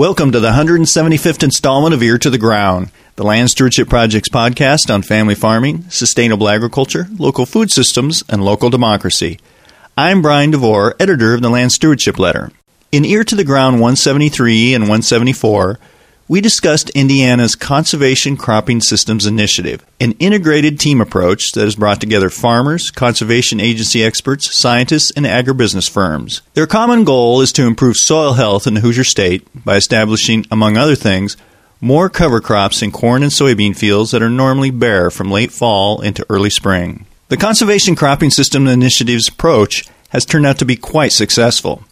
Welcome to the 175th installment of Ear to the Ground, the Land Stewardship Project's podcast on family farming, sustainable agriculture, local food systems, and local democracy. I'm Brian DeVore, editor of the Land Stewardship Letter. In Ear to the Ground 173 and 174, we discussed Indiana's Conservation Cropping Systems Initiative, an integrated team approach that has brought together farmers, conservation agency experts, scientists, and agribusiness firms. Their common goal is to improve soil health in the Hoosier State by establishing, among other things, more cover crops in corn and soybean fields that are normally bare from late fall into early spring. The Conservation Cropping System Initiative's approach has turned out to be quite successful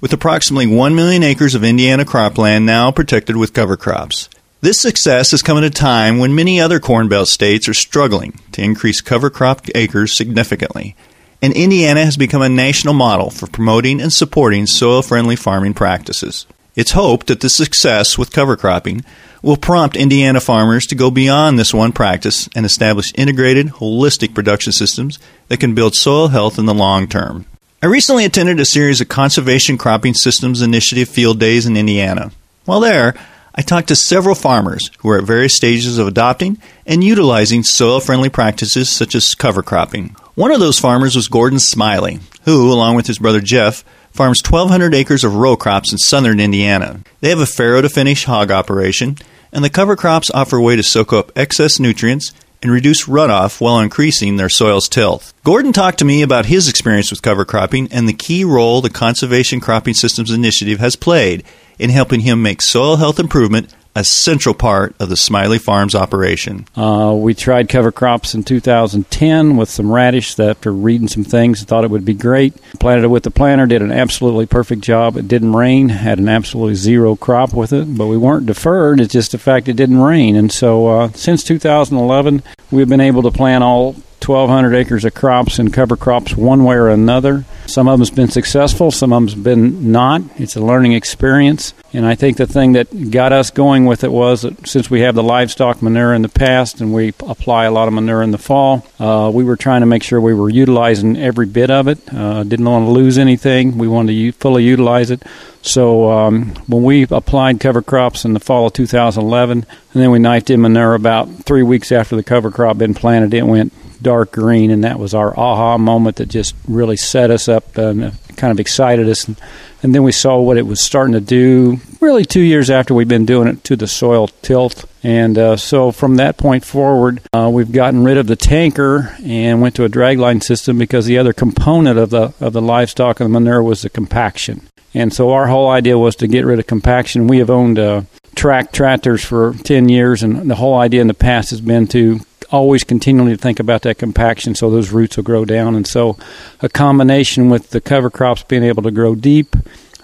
with approximately 1 million acres of Indiana cropland now protected with cover crops. This success has come at a time when many other Corn Belt states are struggling to increase cover crop acres significantly, and Indiana has become a national model for promoting and supporting soil friendly farming practices. It's hoped that the success with cover cropping will prompt Indiana farmers to go beyond this one practice and establish integrated, holistic production systems that can build soil health in the long term. I recently attended a series of Conservation Cropping Systems Initiative field days in Indiana. While there, I talked to several farmers who are at various stages of adopting and utilizing soil friendly practices such as cover cropping. One of those farmers was Gordon Smiley, who, along with his brother Jeff, farms 1,200 acres of row crops in southern Indiana. They have a farrow to finish hog operation, and the cover crops offer a way to soak up excess nutrients and reduce runoff while increasing their soil's tilth. Gordon talked to me about his experience with cover cropping and the key role the Conservation Cropping Systems Initiative has played in helping him make soil health improvement a central part of the Smiley Farms operation. Uh, we tried cover crops in 2010 with some radish that, after reading some things, thought it would be great. Planted it with the planter, did an absolutely perfect job. It didn't rain, had an absolutely zero crop with it, but we weren't deferred. It's just the fact it didn't rain. And so uh, since 2011, we've been able to plant all 1,200 acres of crops and cover crops one way or another. Some of them's been successful, some of them's been not. It's a learning experience. And I think the thing that got us going with it was that since we have the livestock manure in the past and we apply a lot of manure in the fall, uh, we were trying to make sure we were utilizing every bit of it. Uh, didn't want to lose anything. We wanted to u- fully utilize it. So um, when we applied cover crops in the fall of 2011, and then we knifed in manure about three weeks after the cover crop been planted, it went dark green, and that was our aha moment that just really set us up and kind of excited us. And, then we saw what it was starting to do really two years after we've been doing it to the soil tilth. And uh, so from that point forward, uh, we've gotten rid of the tanker and went to a dragline system because the other component of the of the livestock and the manure was the compaction. And so our whole idea was to get rid of compaction. We have owned uh, track tractors for 10 years, and the whole idea in the past has been to always continually to think about that compaction so those roots will grow down. And so, a combination with the cover crops being able to grow deep,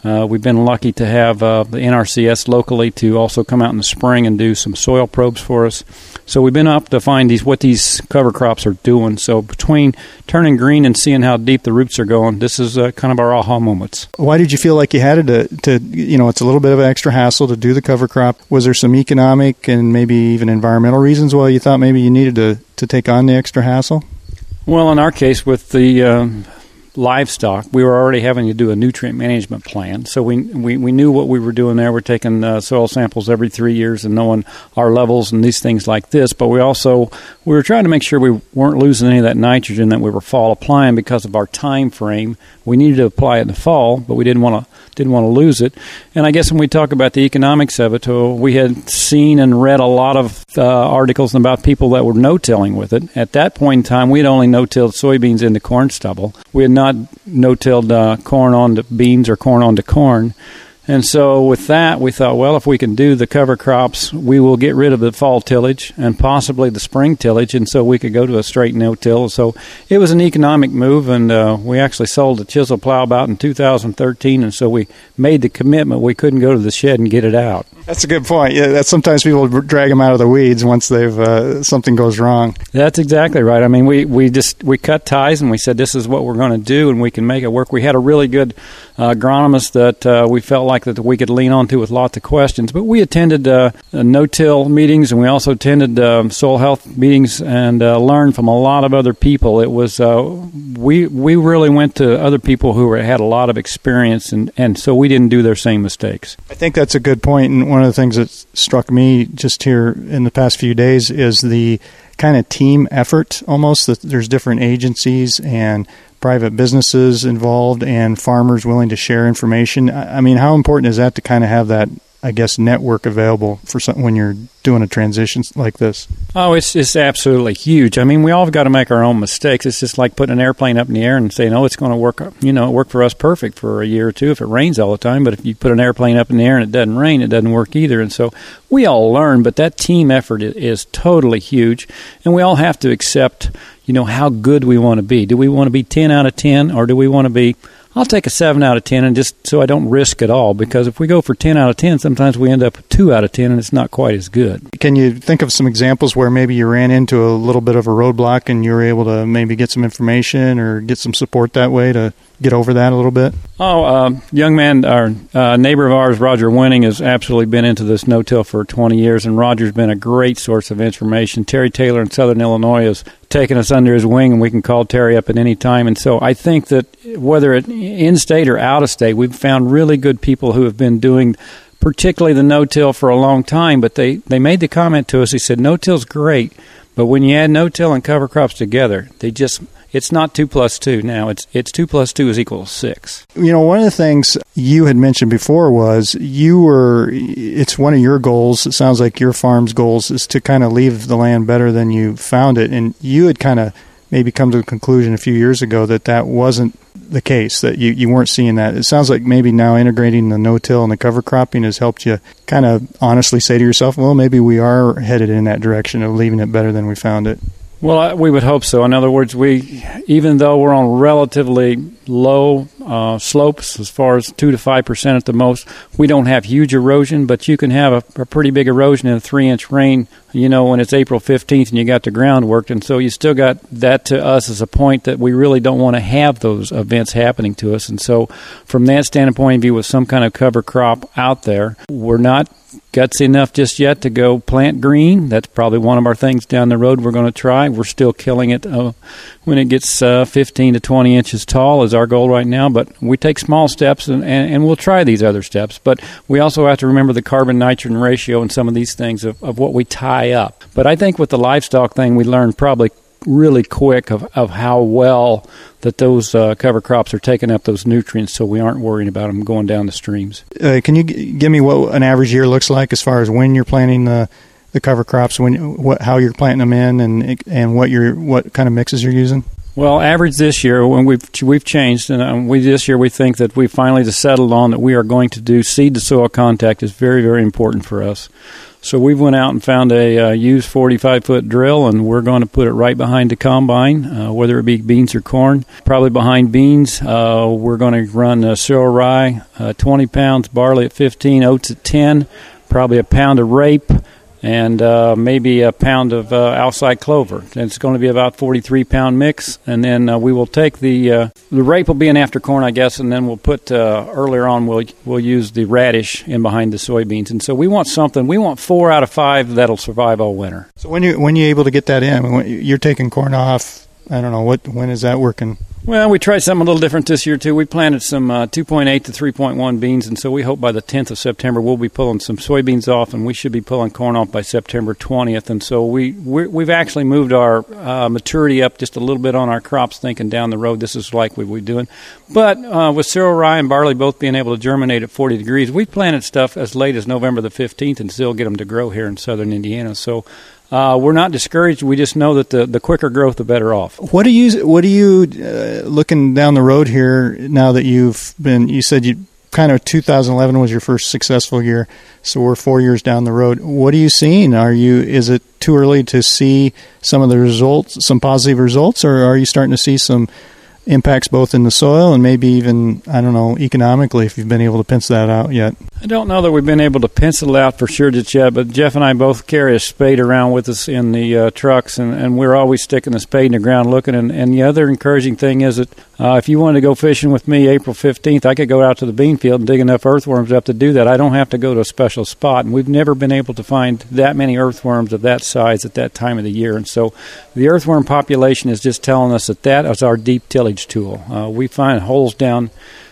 uh, we've been lucky to have uh, the NRCS locally to also come out in the spring and do some soil probes for us. So we've been up to find these what these cover crops are doing. So between turning green and seeing how deep the roots are going, this is uh, kind of our aha moments. Why did you feel like you had to, to, you know, it's a little bit of an extra hassle to do the cover crop? Was there some economic and maybe even environmental reasons why you thought maybe you needed to, to take on the extra hassle? Well, in our case, with the uh, livestock, we were already having to do a nutrient management plan. So we we, we knew what we were doing there. We're taking uh, soil samples every three years and knowing our levels and these things like this. But we also we were trying to make sure we weren't losing any of that nitrogen that we were fall applying because of our time frame. We needed to apply it in the fall, but we didn't want to didn't want to lose it. And I guess when we talk about the economics of it, uh, we had seen and read a lot of uh, articles about people that were no-tilling with it. At that point in time, we had only no-tilled soybeans into corn stubble. We had not no-tilled uh, corn onto beans or corn onto corn. And so, with that, we thought, well, if we can do the cover crops, we will get rid of the fall tillage and possibly the spring tillage, and so we could go to a straight no-till. So it was an economic move, and uh, we actually sold the chisel plow about in 2013, and so we made the commitment we couldn't go to the shed and get it out. That's a good point. Yeah, that sometimes people drag them out of the weeds once they've uh, something goes wrong. That's exactly right. I mean, we, we just we cut ties and we said this is what we're going to do, and we can make it work. We had a really good uh, agronomists that uh, we felt like that we could lean on to with lots of questions. But we attended uh, no-till meetings, and we also attended um, soil health meetings, and uh, learned from a lot of other people. It was uh, we we really went to other people who had a lot of experience, and and so we didn't do their same mistakes. I think that's a good point, and one of the things that struck me just here in the past few days is the kind of team effort almost that there's different agencies and private businesses involved and farmers willing to share information. I mean, how important is that to kind of have that I guess, network available for some, when you're doing a transition like this? Oh, it's it's absolutely huge. I mean, we all have got to make our own mistakes. It's just like putting an airplane up in the air and saying, "Oh, it's going to work." You know, it worked for us perfect for a year or two if it rains all the time. But if you put an airplane up in the air and it doesn't rain, it doesn't work either. And so we all learn, but that team effort is, is totally huge, and we all have to accept, you know, how good we want to be. Do we want to be ten out of ten, or do we want to be I'll take a 7 out of 10 and just so I don't risk at all because if we go for 10 out of 10, sometimes we end up with 2 out of 10 and it's not quite as good. Can you think of some examples where maybe you ran into a little bit of a roadblock and you were able to maybe get some information or get some support that way to get over that a little bit? Oh, uh, young man, our uh, neighbor of ours, Roger Wenning, has absolutely been into this no-till for 20 years, and Roger's been a great source of information. Terry Taylor in Southern Illinois has taken us under his wing, and we can call Terry up at any time. And so I think that whether it in-state or out-of-state, we've found really good people who have been doing particularly the no-till for a long time, but they, they made the comment to us, he said, no-till's great, but when you add no-till and cover crops together, they just – it's not two plus two now. It's it's two plus two is equal to six. You know, one of the things you had mentioned before was you were. It's one of your goals. It sounds like your farm's goals is to kind of leave the land better than you found it, and you had kind of maybe come to the conclusion a few years ago that that wasn't the case that you, you weren't seeing that it sounds like maybe now integrating the no-till and the cover cropping has helped you kind of honestly say to yourself well maybe we are headed in that direction of leaving it better than we found it well, we would hope so. In other words, we, even though we're on relatively low uh, slopes, as far as two to five percent at the most, we don't have huge erosion. But you can have a, a pretty big erosion in a three-inch rain. You know, when it's April fifteenth and you got the ground worked, and so you still got that to us as a point that we really don't want to have those events happening to us. And so, from that standpoint of view, with some kind of cover crop out there, we're not gutsy enough just yet to go plant green. That's probably one of our things down the road we're going to try. We're still killing it uh, when it gets uh, 15 to 20 inches tall is our goal right now, but we take small steps and, and, and, we'll try these other steps. But we also have to remember the carbon nitrogen ratio and some of these things of, of what we tie up. But I think with the livestock thing, we learned probably really quick of, of how well that those uh, cover crops are taking up those nutrients so we aren't worrying about them going down the streams. Uh, can you g- give me what an average year looks like as far as when you're planting the the cover crops, when what how you're planting them in, and and what you're what kind of mixes you're using? Well, average this year when we've we've changed, and um, we this year we think that we finally settled on that we are going to do seed to soil contact is very very important for us. So we went out and found a uh, used 45 foot drill, and we're going to put it right behind the combine, uh, whether it be beans or corn. Probably behind beans, uh, we're going to run uh, cereal rye, uh, 20 pounds, barley at 15, oats at 10, probably a pound of rape, and uh, maybe a pound of uh, Alsike clover. And it's going to be about 43 pound mix. And then uh, we will take the uh, the rape will be an after corn, I guess, and then we'll put uh, earlier on we'll we'll use the radish in behind the soybeans. And so we want something. We want four out of five that'll survive all winter. So when you when you're able to get that in, you're taking corn off. I don't know what when is that working. Well, we tried something a little different this year too. We planted some uh, 2.8 to 3.1 beans, and so we hope by the 10th of September we'll be pulling some soybeans off, and we should be pulling corn off by September 20th. And so we we have actually moved our uh, maturity up just a little bit on our crops, thinking down the road this is likely we're doing. But uh, with cereal rye and barley both being able to germinate at 40 degrees, we planted stuff as late as November the 15th and still get them to grow here in southern Indiana. So uh, we're not discouraged. We just know that the, the quicker growth, the better off. What do you What do you uh, looking down the road here now that you've been? You said you kind of 2011 was your first successful year, so we're four years down the road. What are you seeing? Are you is it too early to see some of the results, some positive results, or are you starting to see some impacts both in the soil and maybe even I don't know economically if you've been able to pencil that out yet. I don't know that we've been able to pencil out for sure just yet, but Jeff and I both carry a spade around with us in the uh, trucks, and, and we're always sticking the spade in the ground looking. And, and the other encouraging thing is that uh, if you wanted to go fishing with me April 15th, I could go out to the bean field and dig enough earthworms up to do that. I don't have to go to a special spot, and we've never been able to find that many earthworms of that size at that time of the year. And so the earthworm population is just telling us that that is our deep tool. Uh, we find holes down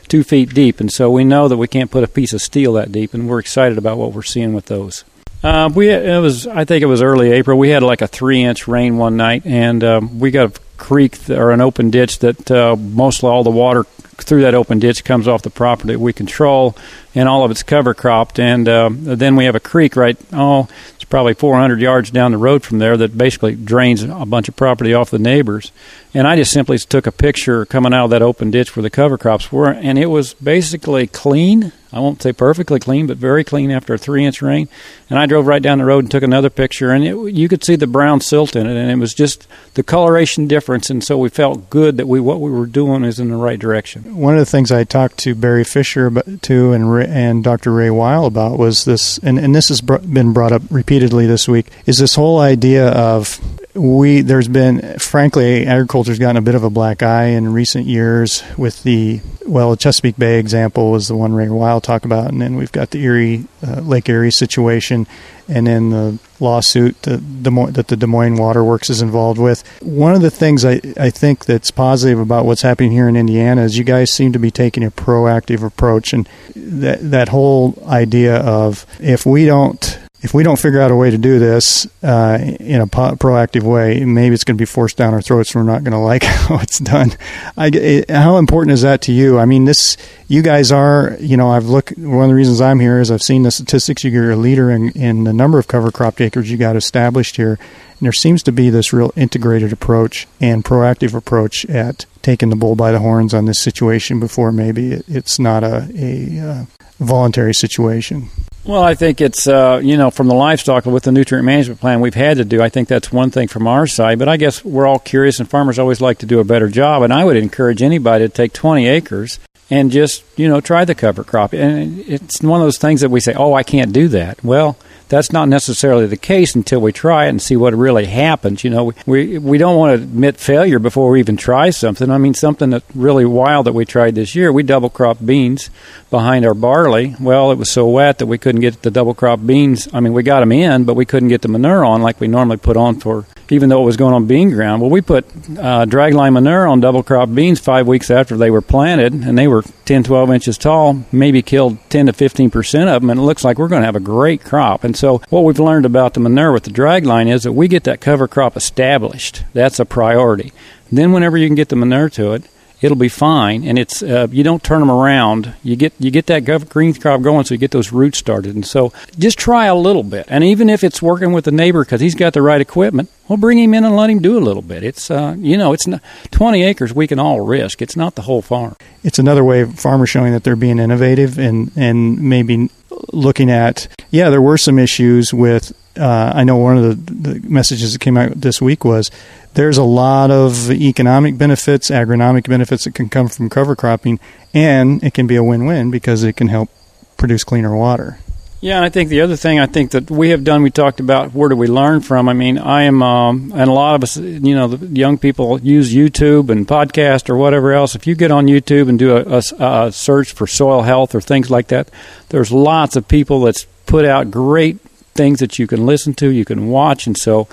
two feet deep, and so we know that we can't put a piece of steel that deep, and we're excited about what we're seeing with those. Uh, we it was I think it was early April. We had like a three inch rain one night, and um, we got a creek or an open ditch that uh, mostly all the water through that open ditch comes off the property we control, and all of it's cover cropped. And uh, then we have a creek right oh it's probably 400 yards down the road from there that basically drains a bunch of property off the neighbors. And I just simply took a picture coming out of that open ditch where the cover crops were, and it was basically clean. I won't say perfectly clean, but very clean after a three inch rain. And I drove right down the road and took another picture, and it, you could see the brown silt in it, and it was just the coloration difference. And so we felt good that we what we were doing is in the right direction. One of the things I talked to Barry Fisher about, to and and Dr. Ray Weil about was this, and, and this has been brought up repeatedly this week, is this whole idea of we there's been frankly agriculture's gotten a bit of a black eye in recent years with the well Chesapeake Bay example was the one Ray Weil talked about and then we've got the Erie uh, Lake Erie situation and then the lawsuit that the, that the Des Moines Water Works is involved with. One of the things I, I think that's positive about what's happening here in Indiana is you guys seem to be taking a proactive approach, and that that whole idea of if we don't if we don't figure out a way to do this uh, in a po- proactive way, maybe it's going to be forced down our throats. And we're not going to like how it's done. I, it, how important is that to you? I mean, this you guys are. You know, I've looked. One of the reasons I'm here is I've seen the statistics. You're a leader in, in the number of cover crop acres you got established here, and there seems to be this real integrated approach and proactive approach at taking the bull by the horns on this situation before maybe it, it's not a, a uh, voluntary situation. Well, I think it's uh, you know from the livestock with the nutrient management plan we've had to do. I think that's one thing from our side. But I guess we're all curious, and farmers always like to do a better job. And I would encourage anybody to take 20 acres and just you know try the cover crop. And it's one of those things that we say, oh, I can't do that. Well, that's not necessarily the case until we try it and see what really happens. You know, we we don't want to admit failure before we even try something. I mean, something that really wild that we tried this year. We double crop beans behind our barley. Well, it was so wet that we couldn't get the double crop beans. I mean, we got them in, but we couldn't get the manure on like we normally put on for even though it was going on bean ground. Well, we put uh, dragline manure on double crop beans five weeks after they were planted, and they were 10, 12 inches tall, maybe killed 10 to 15 percent of them, and it looks like we're going to have a great crop. And so, what we've learned about the manure with the dragline is that we get that cover crop established. That's a priority. Then, whenever you can get the manure to it, it'll be fine. And it's uh, you don't turn them around. You get you get that green crop going, so you get those roots started. And so just try a little bit. And even if it's working with the neighbor because he's got the right equipment, well, bring him in and let him do a little bit. It's uh, you know, it's not, 20 acres we can all risk. It's not the whole farm. It's another way of farmers showing that they're being innovative and and maybe looking at yeah, there were some issues with. Uh, I know one of the, the messages that came out this week was there's a lot of economic benefits, agronomic benefits that can come from cover cropping, and it can be a win-win because it can help produce cleaner water. Yeah, and I think the other thing I think that we have done, we talked about where do we learn from. I mean, I am, um, and a lot of us, you know, the young people use YouTube and podcast or whatever else. If you get on YouTube and do a, a, a search for soil health or things like that, there's lots of people that's put out great things that you can listen to, you can watch, and so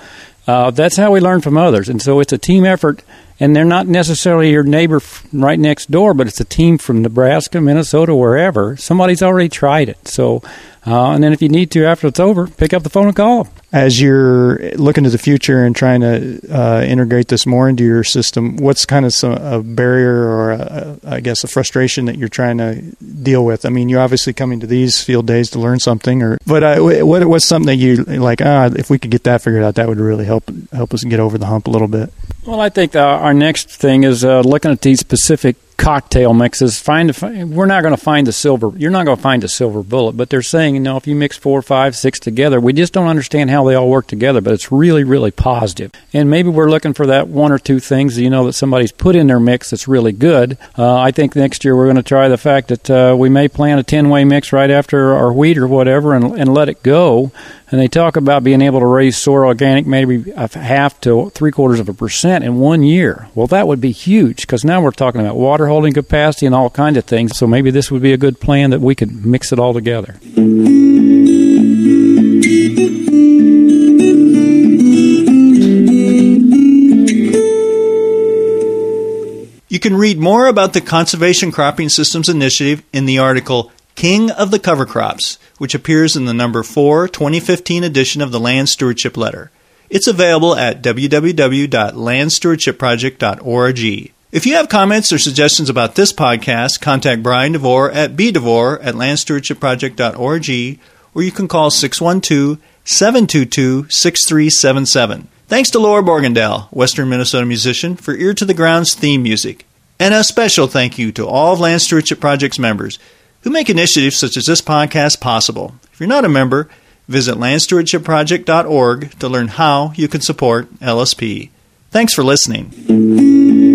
uh, that's how we learn from others. And so it's a team effort and they're not necessarily your neighbor right next door, but it's a team from Nebraska, Minnesota, wherever. Somebody's already tried it. So, uh, and then if you need to after it's over, pick up the phone and call them. As you're looking to the future and trying to uh, integrate this more into your system, what's kind of some, a barrier or a, I guess a frustration that you're trying to deal with? I mean, you're obviously coming to these field days to learn something, or but uh, what what's something that you like? Ah, if we could get that figured out, that would really help help us get over the hump a little bit. Well, I think uh, our next thing is uh, looking at these specific cocktail mixes. Find, we're not going to find the silver. You're not going to find a silver bullet, but they're saying, you know, if you mix four, five, six together, we just don't understand how they all work together. But it's really, really positive. And maybe we're looking for that one or two things, you know, that somebody's put in their mix that's really good. Uh, I think next year we're going to try the fact that uh, we may plant a ten way mix right after our wheat or whatever, and, and let it go and they talk about being able to raise soil organic maybe a half to three quarters of a percent in one year. Well, that would be huge because now we're talking about water holding capacity and all kinds of things. So maybe this would be a good plan that we could mix it all together. You can read more about the Conservation Cropping Systems Initiative in the article King of the Cover Crops, which appears in the number 4 2015 edition of the Land Stewardship Letter. It's available at www.landstewardshipproject.org. If you have comments or suggestions about this podcast, contact Brian DeVore at bdevore at landstewardshipproject.org or you can call 612 722 6377. Thanks to Laura Borgendale, Western Minnesota musician, for Ear to the Ground's theme music. And a special thank you to all of Land Stewardship Project's members who make initiatives such as this podcast possible. If you're not a member, visit landstewardshipproject.org to learn how you can support LSP. Thanks for listening.